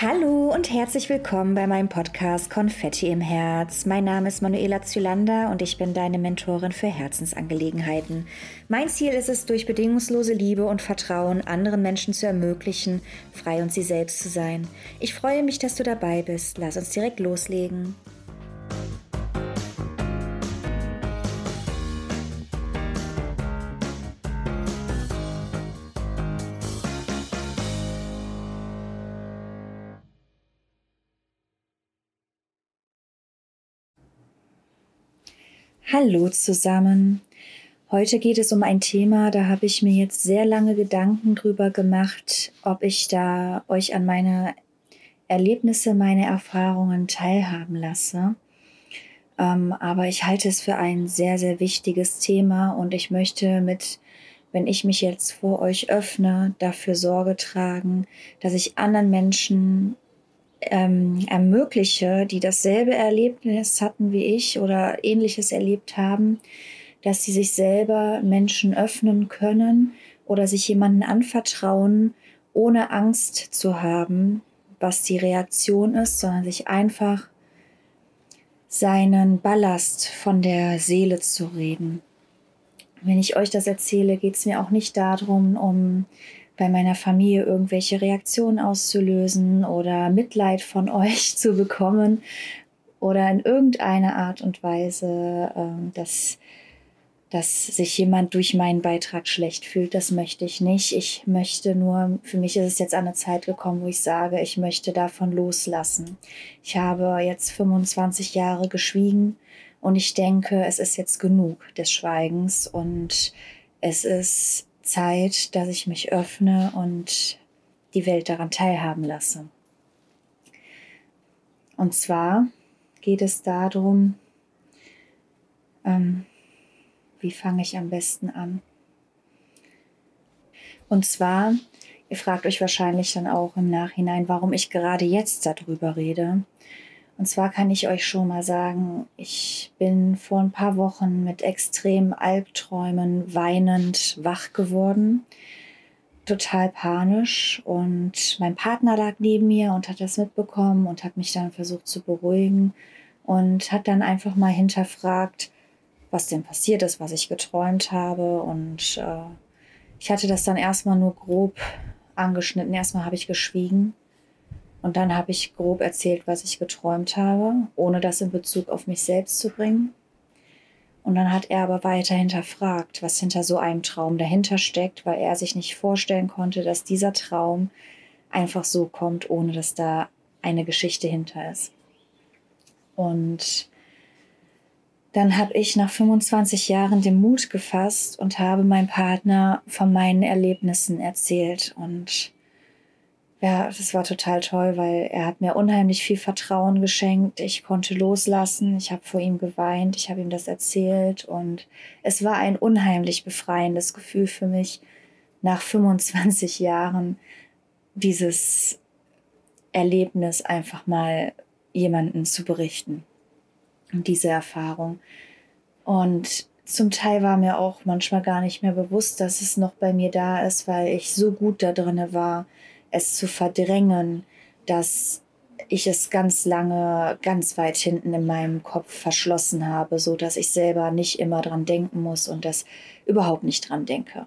Hallo und herzlich willkommen bei meinem Podcast Konfetti im Herz. Mein Name ist Manuela Zylander und ich bin deine Mentorin für Herzensangelegenheiten. Mein Ziel ist es, durch bedingungslose Liebe und Vertrauen anderen Menschen zu ermöglichen, frei und sie selbst zu sein. Ich freue mich, dass du dabei bist. Lass uns direkt loslegen. Hallo zusammen. Heute geht es um ein Thema, da habe ich mir jetzt sehr lange Gedanken drüber gemacht, ob ich da euch an meine Erlebnisse, meine Erfahrungen teilhaben lasse. Ähm, aber ich halte es für ein sehr, sehr wichtiges Thema und ich möchte mit, wenn ich mich jetzt vor euch öffne, dafür Sorge tragen, dass ich anderen Menschen ähm, ermögliche, die dasselbe Erlebnis hatten wie ich oder ähnliches erlebt haben, dass sie sich selber Menschen öffnen können oder sich jemanden anvertrauen, ohne Angst zu haben, was die Reaktion ist, sondern sich einfach seinen Ballast von der Seele zu reden. Wenn ich euch das erzähle, geht es mir auch nicht darum, um bei meiner Familie irgendwelche Reaktionen auszulösen oder Mitleid von euch zu bekommen oder in irgendeiner Art und Weise, äh, dass, dass sich jemand durch meinen Beitrag schlecht fühlt. Das möchte ich nicht. Ich möchte nur, für mich ist es jetzt eine Zeit gekommen, wo ich sage, ich möchte davon loslassen. Ich habe jetzt 25 Jahre geschwiegen und ich denke, es ist jetzt genug des Schweigens und es ist Zeit, dass ich mich öffne und die Welt daran teilhaben lasse. Und zwar geht es darum, ähm, wie fange ich am besten an? Und zwar, ihr fragt euch wahrscheinlich dann auch im Nachhinein, warum ich gerade jetzt darüber rede. Und zwar kann ich euch schon mal sagen, ich bin vor ein paar Wochen mit extremen Albträumen weinend wach geworden. Total panisch. Und mein Partner lag neben mir und hat das mitbekommen und hat mich dann versucht zu beruhigen und hat dann einfach mal hinterfragt, was denn passiert ist, was ich geträumt habe. Und äh, ich hatte das dann erstmal nur grob angeschnitten. Erstmal habe ich geschwiegen und dann habe ich grob erzählt, was ich geträumt habe, ohne das in Bezug auf mich selbst zu bringen. Und dann hat er aber weiter hinterfragt, was hinter so einem Traum dahinter steckt, weil er sich nicht vorstellen konnte, dass dieser Traum einfach so kommt, ohne dass da eine Geschichte hinter ist. Und dann habe ich nach 25 Jahren den Mut gefasst und habe meinem Partner von meinen Erlebnissen erzählt. Und ja, das war total toll, weil er hat mir unheimlich viel Vertrauen geschenkt. Ich konnte loslassen. Ich habe vor ihm geweint. Ich habe ihm das erzählt. Und es war ein unheimlich befreiendes Gefühl für mich, nach 25 Jahren dieses Erlebnis einfach mal jemanden zu berichten. Und diese Erfahrung. Und zum Teil war mir auch manchmal gar nicht mehr bewusst, dass es noch bei mir da ist, weil ich so gut da drinne war es zu verdrängen, dass ich es ganz lange ganz weit hinten in meinem Kopf verschlossen habe, so dass ich selber nicht immer dran denken muss und das überhaupt nicht dran denke.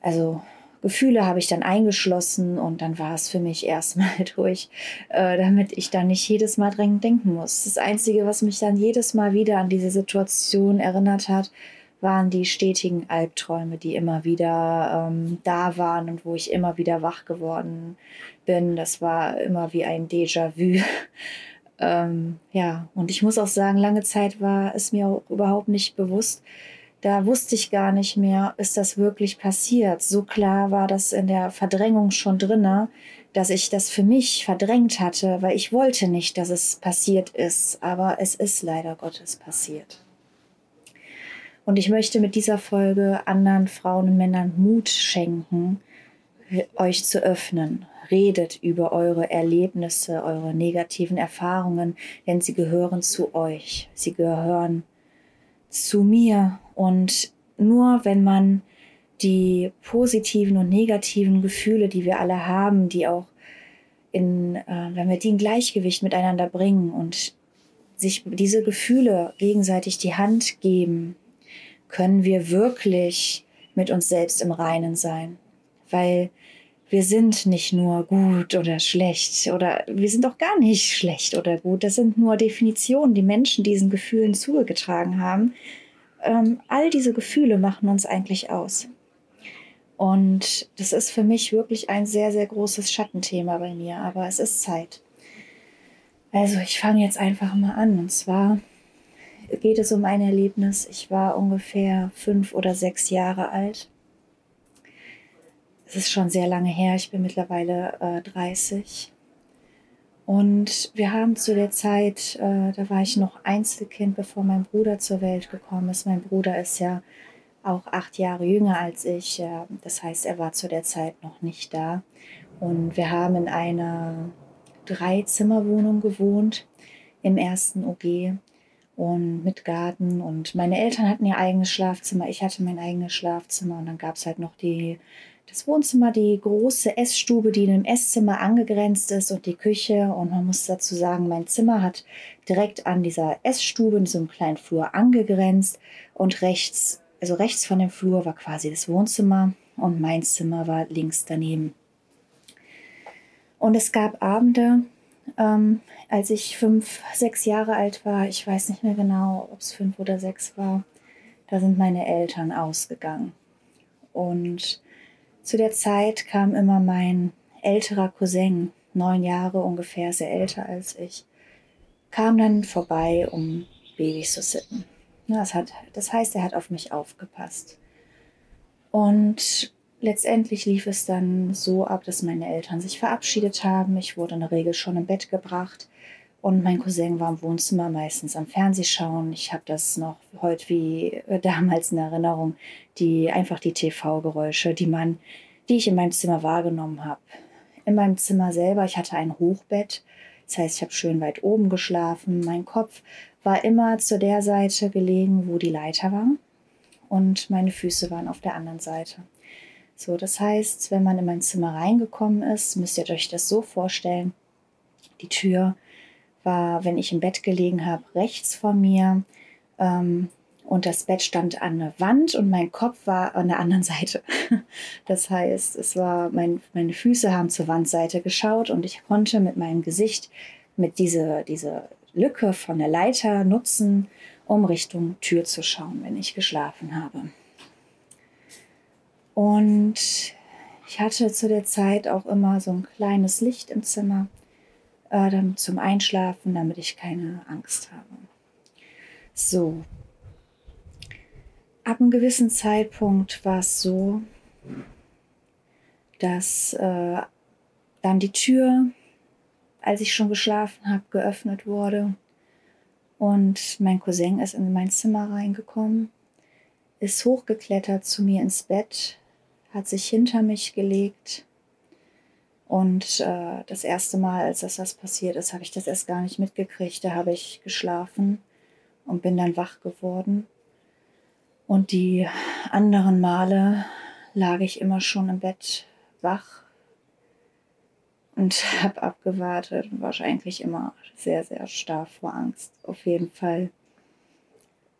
Also Gefühle habe ich dann eingeschlossen und dann war es für mich erstmal durch, äh, damit ich dann nicht jedes Mal dran denken muss. Das Einzige, was mich dann jedes Mal wieder an diese Situation erinnert hat, waren die stetigen Albträume, die immer wieder ähm, da waren und wo ich immer wieder wach geworden bin. Das war immer wie ein Déjà-vu. ähm, ja, und ich muss auch sagen, lange Zeit war es mir auch überhaupt nicht bewusst. Da wusste ich gar nicht mehr, ist das wirklich passiert. So klar war das in der Verdrängung schon drinne, dass ich das für mich verdrängt hatte, weil ich wollte nicht, dass es passiert ist. Aber es ist leider Gottes passiert. Und ich möchte mit dieser Folge anderen Frauen und Männern Mut schenken, euch zu öffnen. Redet über eure Erlebnisse, eure negativen Erfahrungen, denn sie gehören zu euch. Sie gehören zu mir. Und nur wenn man die positiven und negativen Gefühle, die wir alle haben, die auch in, äh, wenn wir die in Gleichgewicht miteinander bringen und sich diese Gefühle gegenseitig die Hand geben, können wir wirklich mit uns selbst im Reinen sein. Weil wir sind nicht nur gut oder schlecht oder wir sind auch gar nicht schlecht oder gut. Das sind nur Definitionen, die Menschen diesen Gefühlen zugetragen haben. Ähm, all diese Gefühle machen uns eigentlich aus. Und das ist für mich wirklich ein sehr, sehr großes Schattenthema bei mir, aber es ist Zeit. Also ich fange jetzt einfach mal an. Und zwar geht es um ein Erlebnis. Ich war ungefähr fünf oder sechs Jahre alt es ist schon sehr lange her, ich bin mittlerweile äh, 30. Und wir haben zu der Zeit, äh, da war ich noch Einzelkind, bevor mein Bruder zur Welt gekommen ist. Mein Bruder ist ja auch acht Jahre jünger als ich. Äh, das heißt, er war zu der Zeit noch nicht da. Und wir haben in einer Dreizimmerwohnung gewohnt im ersten OG und mit Garten. Und meine Eltern hatten ihr eigenes Schlafzimmer, ich hatte mein eigenes Schlafzimmer. Und dann gab es halt noch die das Wohnzimmer, die große Essstube, die in dem Esszimmer angegrenzt ist und die Küche. Und man muss dazu sagen, mein Zimmer hat direkt an dieser Essstube in so einem kleinen Flur angegrenzt. Und rechts, also rechts von dem Flur war quasi das Wohnzimmer und mein Zimmer war links daneben. Und es gab Abende, ähm, als ich fünf, sechs Jahre alt war, ich weiß nicht mehr genau, ob es fünf oder sechs war, da sind meine Eltern ausgegangen. Und zu der Zeit kam immer mein älterer Cousin, neun Jahre ungefähr, sehr älter als ich, kam dann vorbei, um Babys zu sitten. Das, hat, das heißt, er hat auf mich aufgepasst. Und letztendlich lief es dann so ab, dass meine Eltern sich verabschiedet haben. Ich wurde in der Regel schon im Bett gebracht. Und mein Cousin war im Wohnzimmer meistens am Fernsehschauen. Ich habe das noch heute wie damals in Erinnerung, die einfach die TV-Geräusche, die man, die ich in meinem Zimmer wahrgenommen habe. In meinem Zimmer selber, ich hatte ein Hochbett. Das heißt, ich habe schön weit oben geschlafen. Mein Kopf war immer zu der Seite gelegen, wo die Leiter war. Und meine Füße waren auf der anderen Seite. So, das heißt, wenn man in mein Zimmer reingekommen ist, müsst ihr euch das so vorstellen. Die Tür war, wenn ich im Bett gelegen habe, rechts von mir. Ähm, und das Bett stand an der Wand und mein Kopf war an der anderen Seite. Das heißt, es war mein, meine Füße haben zur Wandseite geschaut und ich konnte mit meinem Gesicht mit dieser diese Lücke von der Leiter nutzen, um Richtung Tür zu schauen, wenn ich geschlafen habe. Und ich hatte zu der Zeit auch immer so ein kleines Licht im Zimmer äh, zum Einschlafen, damit ich keine Angst habe. So. Ab einem gewissen Zeitpunkt war es so, dass äh, dann die Tür, als ich schon geschlafen habe, geöffnet wurde und mein Cousin ist in mein Zimmer reingekommen, ist hochgeklettert zu mir ins Bett, hat sich hinter mich gelegt und äh, das erste Mal, als das, das passiert ist, habe ich das erst gar nicht mitgekriegt. Da habe ich geschlafen und bin dann wach geworden. Und die anderen Male lag ich immer schon im Bett wach und habe abgewartet und war eigentlich immer sehr, sehr starr vor Angst. Auf jeden Fall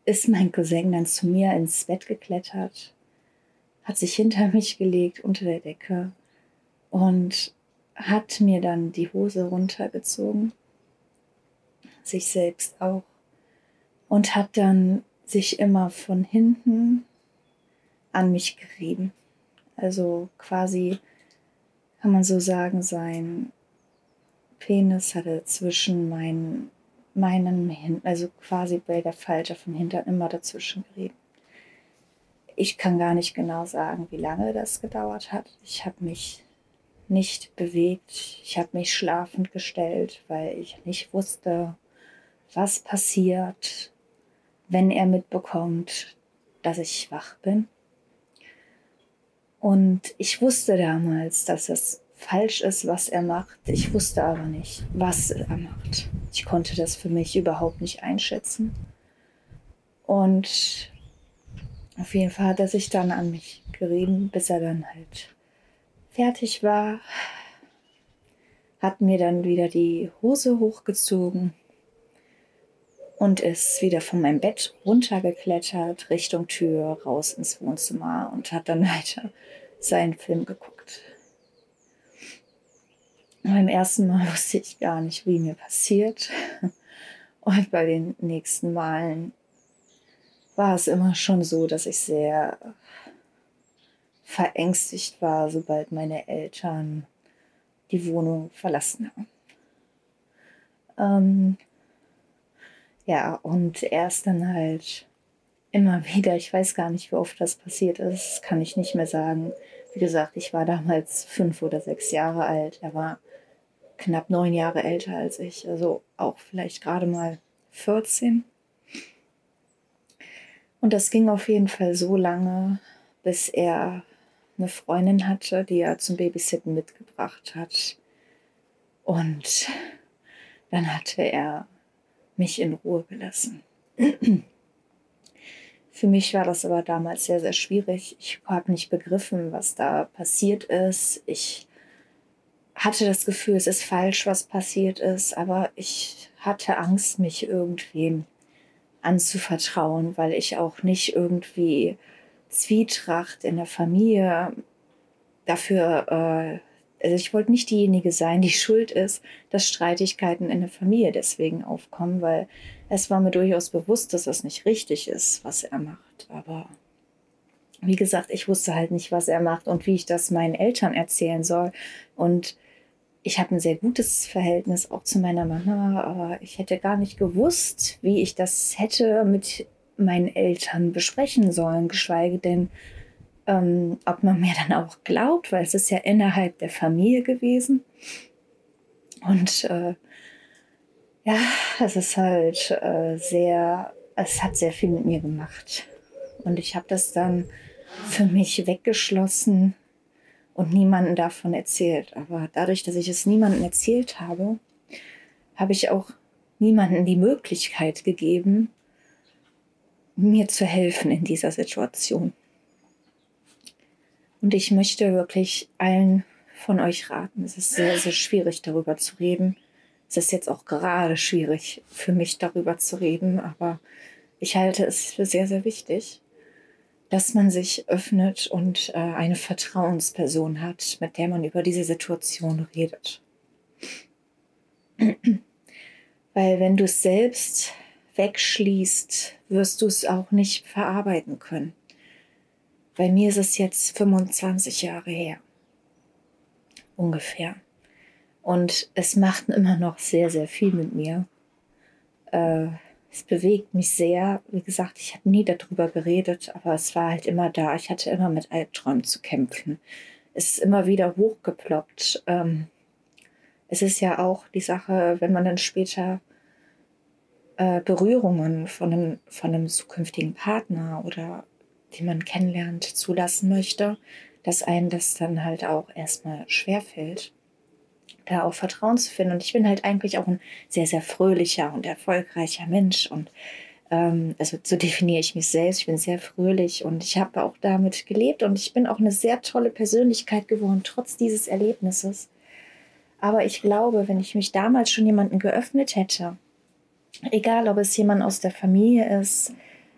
ist mein Cousin dann zu mir ins Bett geklettert, hat sich hinter mich gelegt unter der Decke und hat mir dann die Hose runtergezogen, sich selbst auch, und hat dann sich immer von hinten an mich gerieben. Also quasi, kann man so sagen, sein Penis hatte zwischen meinen, meinen also quasi bei der Falte von hinten immer dazwischen gerieben. Ich kann gar nicht genau sagen, wie lange das gedauert hat. Ich habe mich nicht bewegt. Ich habe mich schlafend gestellt, weil ich nicht wusste, was passiert, wenn er mitbekommt, dass ich wach bin. Und ich wusste damals, dass es falsch ist, was er macht. Ich wusste aber nicht, was er macht. Ich konnte das für mich überhaupt nicht einschätzen. Und auf jeden Fall hat er sich dann an mich gerieben, bis er dann halt fertig war, hat mir dann wieder die Hose hochgezogen und ist wieder von meinem Bett runtergeklettert, Richtung Tür, raus ins Wohnzimmer und hat dann weiter seinen Film geguckt. Beim ersten Mal wusste ich gar nicht, wie mir passiert. Und bei den nächsten Malen war es immer schon so, dass ich sehr verängstigt war, sobald meine Eltern die Wohnung verlassen haben. Ähm, ja, und erst dann halt immer wieder, ich weiß gar nicht, wie oft das passiert ist, kann ich nicht mehr sagen. Wie gesagt, ich war damals fünf oder sechs Jahre alt. Er war knapp neun Jahre älter als ich, also auch vielleicht gerade mal 14. Und das ging auf jeden Fall so lange, bis er eine Freundin hatte, die er zum Babysitten mitgebracht hat. Und dann hatte er mich in Ruhe gelassen. Für mich war das aber damals sehr, sehr schwierig. Ich habe nicht begriffen, was da passiert ist. Ich hatte das Gefühl, es ist falsch, was passiert ist, aber ich hatte Angst, mich irgendwem anzuvertrauen, weil ich auch nicht irgendwie Zwietracht in der Familie dafür, äh, also ich wollte nicht diejenige sein, die schuld ist, dass Streitigkeiten in der Familie deswegen aufkommen, weil es war mir durchaus bewusst, dass das nicht richtig ist, was er macht. Aber wie gesagt, ich wusste halt nicht, was er macht und wie ich das meinen Eltern erzählen soll. Und ich habe ein sehr gutes Verhältnis auch zu meiner Mama, aber ich hätte gar nicht gewusst, wie ich das hätte mit meinen Eltern besprechen sollen, geschweige denn, ähm, ob man mir dann auch glaubt, weil es ist ja innerhalb der Familie gewesen. Und äh, ja, es ist halt äh, sehr, es hat sehr viel mit mir gemacht. Und ich habe das dann für mich weggeschlossen und niemanden davon erzählt. Aber dadurch, dass ich es niemandem erzählt habe, habe ich auch niemanden die Möglichkeit gegeben, mir zu helfen in dieser Situation. Und ich möchte wirklich allen von euch raten. Es ist sehr, sehr schwierig, darüber zu reden. Es ist jetzt auch gerade schwierig für mich, darüber zu reden, aber ich halte es für sehr, sehr wichtig, dass man sich öffnet und äh, eine Vertrauensperson hat, mit der man über diese Situation redet. Weil wenn du es selbst wegschließt, wirst du es auch nicht verarbeiten können. Bei mir ist es jetzt 25 Jahre her. Ungefähr. Und es macht immer noch sehr, sehr viel mit mir. Äh, es bewegt mich sehr. Wie gesagt, ich habe nie darüber geredet, aber es war halt immer da. Ich hatte immer mit Albträumen zu kämpfen. Es ist immer wieder hochgeploppt. Ähm, es ist ja auch die Sache, wenn man dann später äh, Berührungen von einem, von einem zukünftigen Partner oder den man kennenlernt, zulassen möchte, dass einem das dann halt auch erstmal schwerfällt, da auch Vertrauen zu finden. Und ich bin halt eigentlich auch ein sehr, sehr fröhlicher und erfolgreicher Mensch. Und ähm, also so definiere ich mich selbst. Ich bin sehr fröhlich und ich habe auch damit gelebt und ich bin auch eine sehr tolle Persönlichkeit geworden, trotz dieses Erlebnisses. Aber ich glaube, wenn ich mich damals schon jemanden geöffnet hätte, egal ob es jemand aus der Familie ist,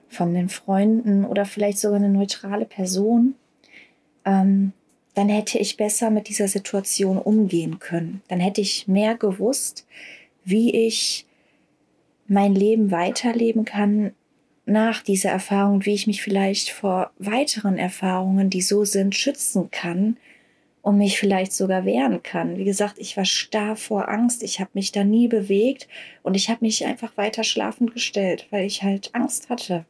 von den Freunden oder vielleicht sogar eine neutrale Person, ähm, dann hätte ich besser mit dieser Situation umgehen können. Dann hätte ich mehr gewusst, wie ich mein Leben weiterleben kann nach dieser Erfahrung, wie ich mich vielleicht vor weiteren Erfahrungen, die so sind, schützen kann und mich vielleicht sogar wehren kann. Wie gesagt, ich war starr vor Angst, ich habe mich da nie bewegt und ich habe mich einfach weiter schlafend gestellt, weil ich halt Angst hatte.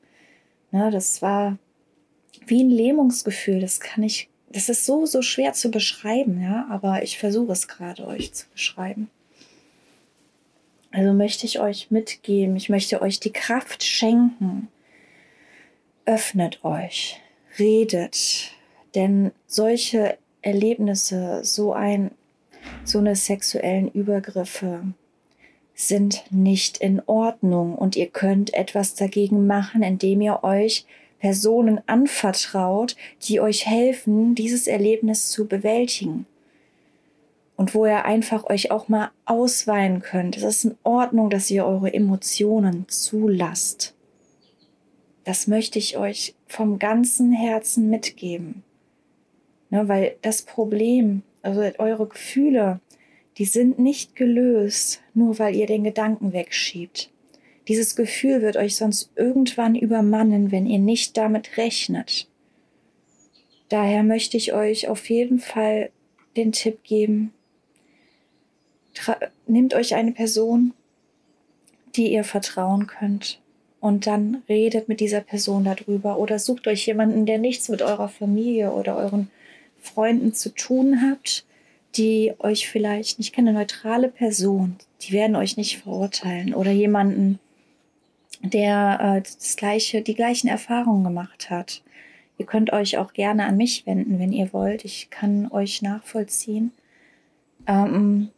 Ne, das war wie ein Lähmungsgefühl. Das kann ich, das ist so, so schwer zu beschreiben, ja, aber ich versuche es gerade euch zu beschreiben. Also möchte ich euch mitgeben, ich möchte euch die Kraft schenken. Öffnet euch, redet, denn solche Erlebnisse, so ein, so eine sexuellen Übergriffe, sind nicht in Ordnung und ihr könnt etwas dagegen machen, indem ihr euch Personen anvertraut, die euch helfen, dieses Erlebnis zu bewältigen. und wo ihr einfach euch auch mal ausweinen könnt. Es ist in Ordnung, dass ihr eure Emotionen zulasst. Das möchte ich euch vom ganzen Herzen mitgeben. Ne, weil das Problem, also eure Gefühle, die sind nicht gelöst, nur weil ihr den Gedanken wegschiebt. Dieses Gefühl wird euch sonst irgendwann übermannen, wenn ihr nicht damit rechnet. Daher möchte ich euch auf jeden Fall den Tipp geben, nehmt euch eine Person, die ihr vertrauen könnt. Und dann redet mit dieser Person darüber oder sucht euch jemanden, der nichts mit eurer Familie oder euren Freunden zu tun hat, die euch vielleicht, ich kenne eine neutrale Person, die werden euch nicht verurteilen. Oder jemanden, der äh, das gleiche, die gleichen Erfahrungen gemacht hat. Ihr könnt euch auch gerne an mich wenden, wenn ihr wollt. Ich kann euch nachvollziehen. Ähm,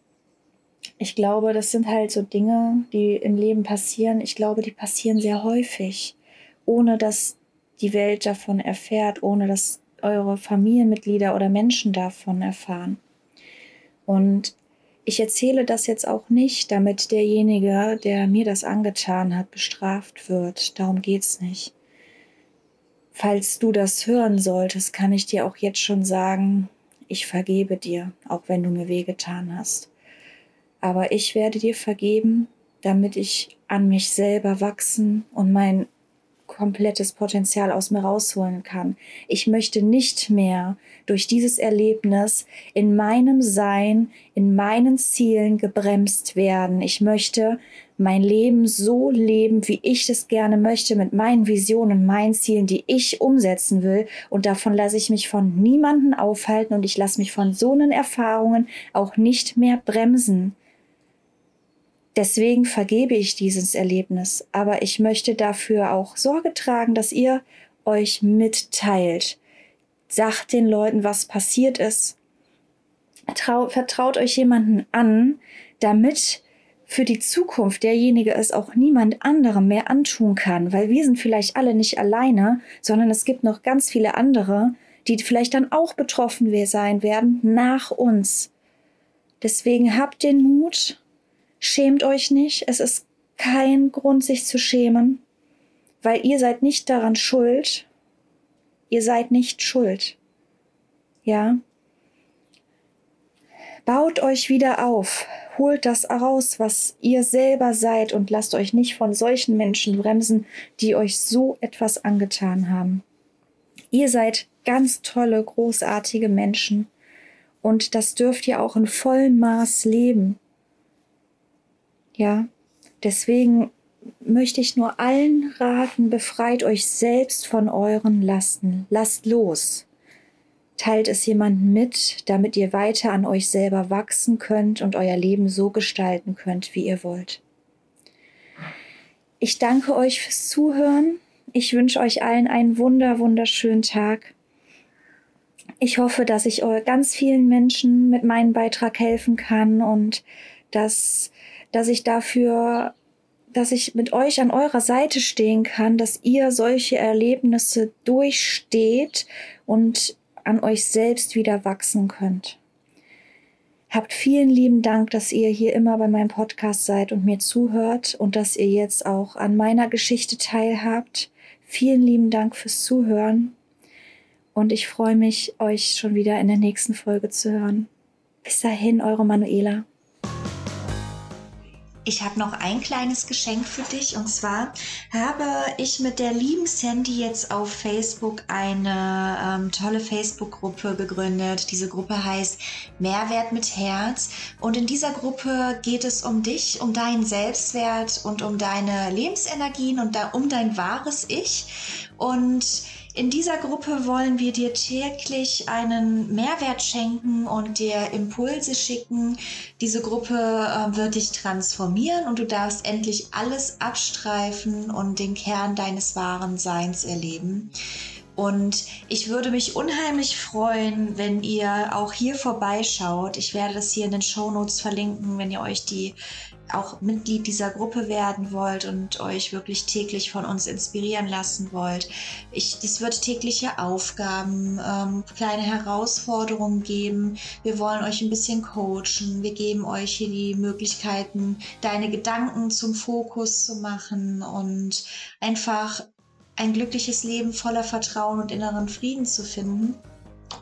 ich glaube, das sind halt so Dinge, die im Leben passieren. Ich glaube, die passieren sehr häufig, ohne dass die Welt davon erfährt, ohne dass eure Familienmitglieder oder Menschen davon erfahren. Und ich erzähle das jetzt auch nicht, damit derjenige, der mir das angetan hat, bestraft wird. Darum geht's nicht. Falls du das hören solltest, kann ich dir auch jetzt schon sagen, ich vergebe dir, auch wenn du mir wehgetan hast aber ich werde dir vergeben, damit ich an mich selber wachsen und mein komplettes Potenzial aus mir rausholen kann. Ich möchte nicht mehr durch dieses Erlebnis in meinem Sein, in meinen Zielen gebremst werden. Ich möchte mein Leben so leben, wie ich es gerne möchte, mit meinen Visionen, meinen Zielen, die ich umsetzen will. Und davon lasse ich mich von niemanden aufhalten und ich lasse mich von so einen Erfahrungen auch nicht mehr bremsen. Deswegen vergebe ich dieses Erlebnis, aber ich möchte dafür auch Sorge tragen, dass ihr euch mitteilt. Sagt den Leuten, was passiert ist. Trau vertraut euch jemanden an, damit für die Zukunft derjenige es auch niemand anderem mehr antun kann, weil wir sind vielleicht alle nicht alleine, sondern es gibt noch ganz viele andere, die vielleicht dann auch betroffen sein werden nach uns. Deswegen habt den Mut, Schämt euch nicht. Es ist kein Grund, sich zu schämen, weil ihr seid nicht daran schuld. Ihr seid nicht schuld. Ja? Baut euch wieder auf. Holt das raus, was ihr selber seid und lasst euch nicht von solchen Menschen bremsen, die euch so etwas angetan haben. Ihr seid ganz tolle, großartige Menschen und das dürft ihr auch in vollem Maß leben. Ja, deswegen möchte ich nur allen raten, befreit euch selbst von euren Lasten. Lasst los. Teilt es jemandem mit, damit ihr weiter an euch selber wachsen könnt und euer Leben so gestalten könnt, wie ihr wollt. Ich danke euch fürs Zuhören. Ich wünsche euch allen einen wunder, wunderschönen Tag. Ich hoffe, dass ich ganz vielen Menschen mit meinem Beitrag helfen kann und dass dass ich dafür, dass ich mit euch an eurer Seite stehen kann, dass ihr solche Erlebnisse durchsteht und an euch selbst wieder wachsen könnt. Habt vielen lieben Dank, dass ihr hier immer bei meinem Podcast seid und mir zuhört und dass ihr jetzt auch an meiner Geschichte teilhabt. Vielen lieben Dank fürs Zuhören und ich freue mich, euch schon wieder in der nächsten Folge zu hören. Bis dahin, eure Manuela. Ich habe noch ein kleines Geschenk für dich und zwar habe ich mit der lieben Sandy jetzt auf Facebook eine ähm, tolle Facebook-Gruppe gegründet. Diese Gruppe heißt Mehrwert mit Herz und in dieser Gruppe geht es um dich, um deinen Selbstwert und um deine Lebensenergien und da, um dein wahres Ich und in dieser Gruppe wollen wir dir täglich einen Mehrwert schenken und dir Impulse schicken. Diese Gruppe äh, wird dich transformieren und du darfst endlich alles abstreifen und den Kern deines wahren Seins erleben. Und ich würde mich unheimlich freuen, wenn ihr auch hier vorbeischaut. Ich werde das hier in den Show Notes verlinken, wenn ihr euch die auch Mitglied dieser Gruppe werden wollt und euch wirklich täglich von uns inspirieren lassen wollt. Ich, das wird tägliche Aufgaben, ähm, kleine Herausforderungen geben. Wir wollen euch ein bisschen coachen. Wir geben euch hier die Möglichkeiten, deine Gedanken zum Fokus zu machen und einfach ein glückliches Leben voller Vertrauen und inneren Frieden zu finden.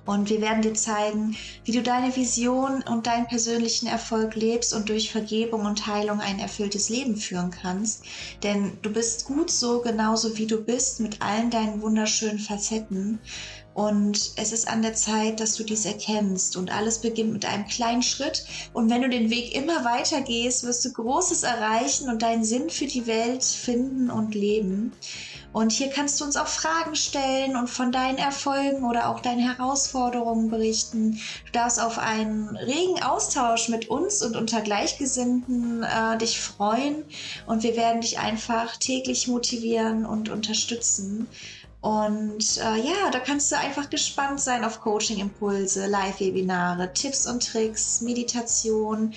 Und wir werden dir zeigen, wie du deine Vision und deinen persönlichen Erfolg lebst und durch Vergebung und Heilung ein erfülltes Leben führen kannst. Denn du bist gut so, genauso wie du bist, mit allen deinen wunderschönen Facetten. Und es ist an der Zeit, dass du dies erkennst. Und alles beginnt mit einem kleinen Schritt. Und wenn du den Weg immer weiter gehst, wirst du Großes erreichen und deinen Sinn für die Welt finden und leben. Und hier kannst du uns auch Fragen stellen und von deinen Erfolgen oder auch deinen Herausforderungen berichten. Du darfst auf einen regen Austausch mit uns und unter Gleichgesinnten äh, dich freuen und wir werden dich einfach täglich motivieren und unterstützen. Und äh, ja, da kannst du einfach gespannt sein auf Coaching-Impulse, Live-Webinare, Tipps und Tricks, Meditation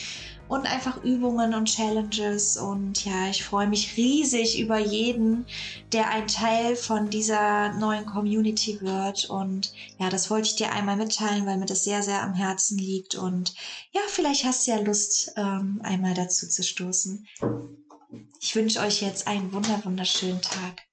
und einfach Übungen und Challenges. Und ja, ich freue mich riesig über jeden, der ein Teil von dieser neuen Community wird. Und ja, das wollte ich dir einmal mitteilen, weil mir das sehr, sehr am Herzen liegt. Und ja, vielleicht hast du ja Lust, ähm, einmal dazu zu stoßen. Ich wünsche euch jetzt einen wunder, wunderschönen Tag.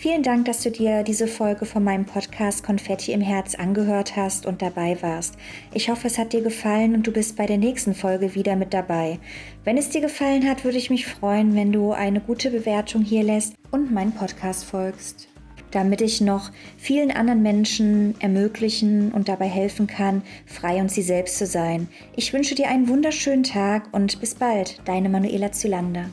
Vielen Dank, dass du dir diese Folge von meinem Podcast Konfetti im Herz angehört hast und dabei warst. Ich hoffe, es hat dir gefallen und du bist bei der nächsten Folge wieder mit dabei. Wenn es dir gefallen hat, würde ich mich freuen, wenn du eine gute Bewertung hier lässt und meinen Podcast folgst, damit ich noch vielen anderen Menschen ermöglichen und dabei helfen kann, frei und sie selbst zu sein. Ich wünsche dir einen wunderschönen Tag und bis bald, deine Manuela Zylander.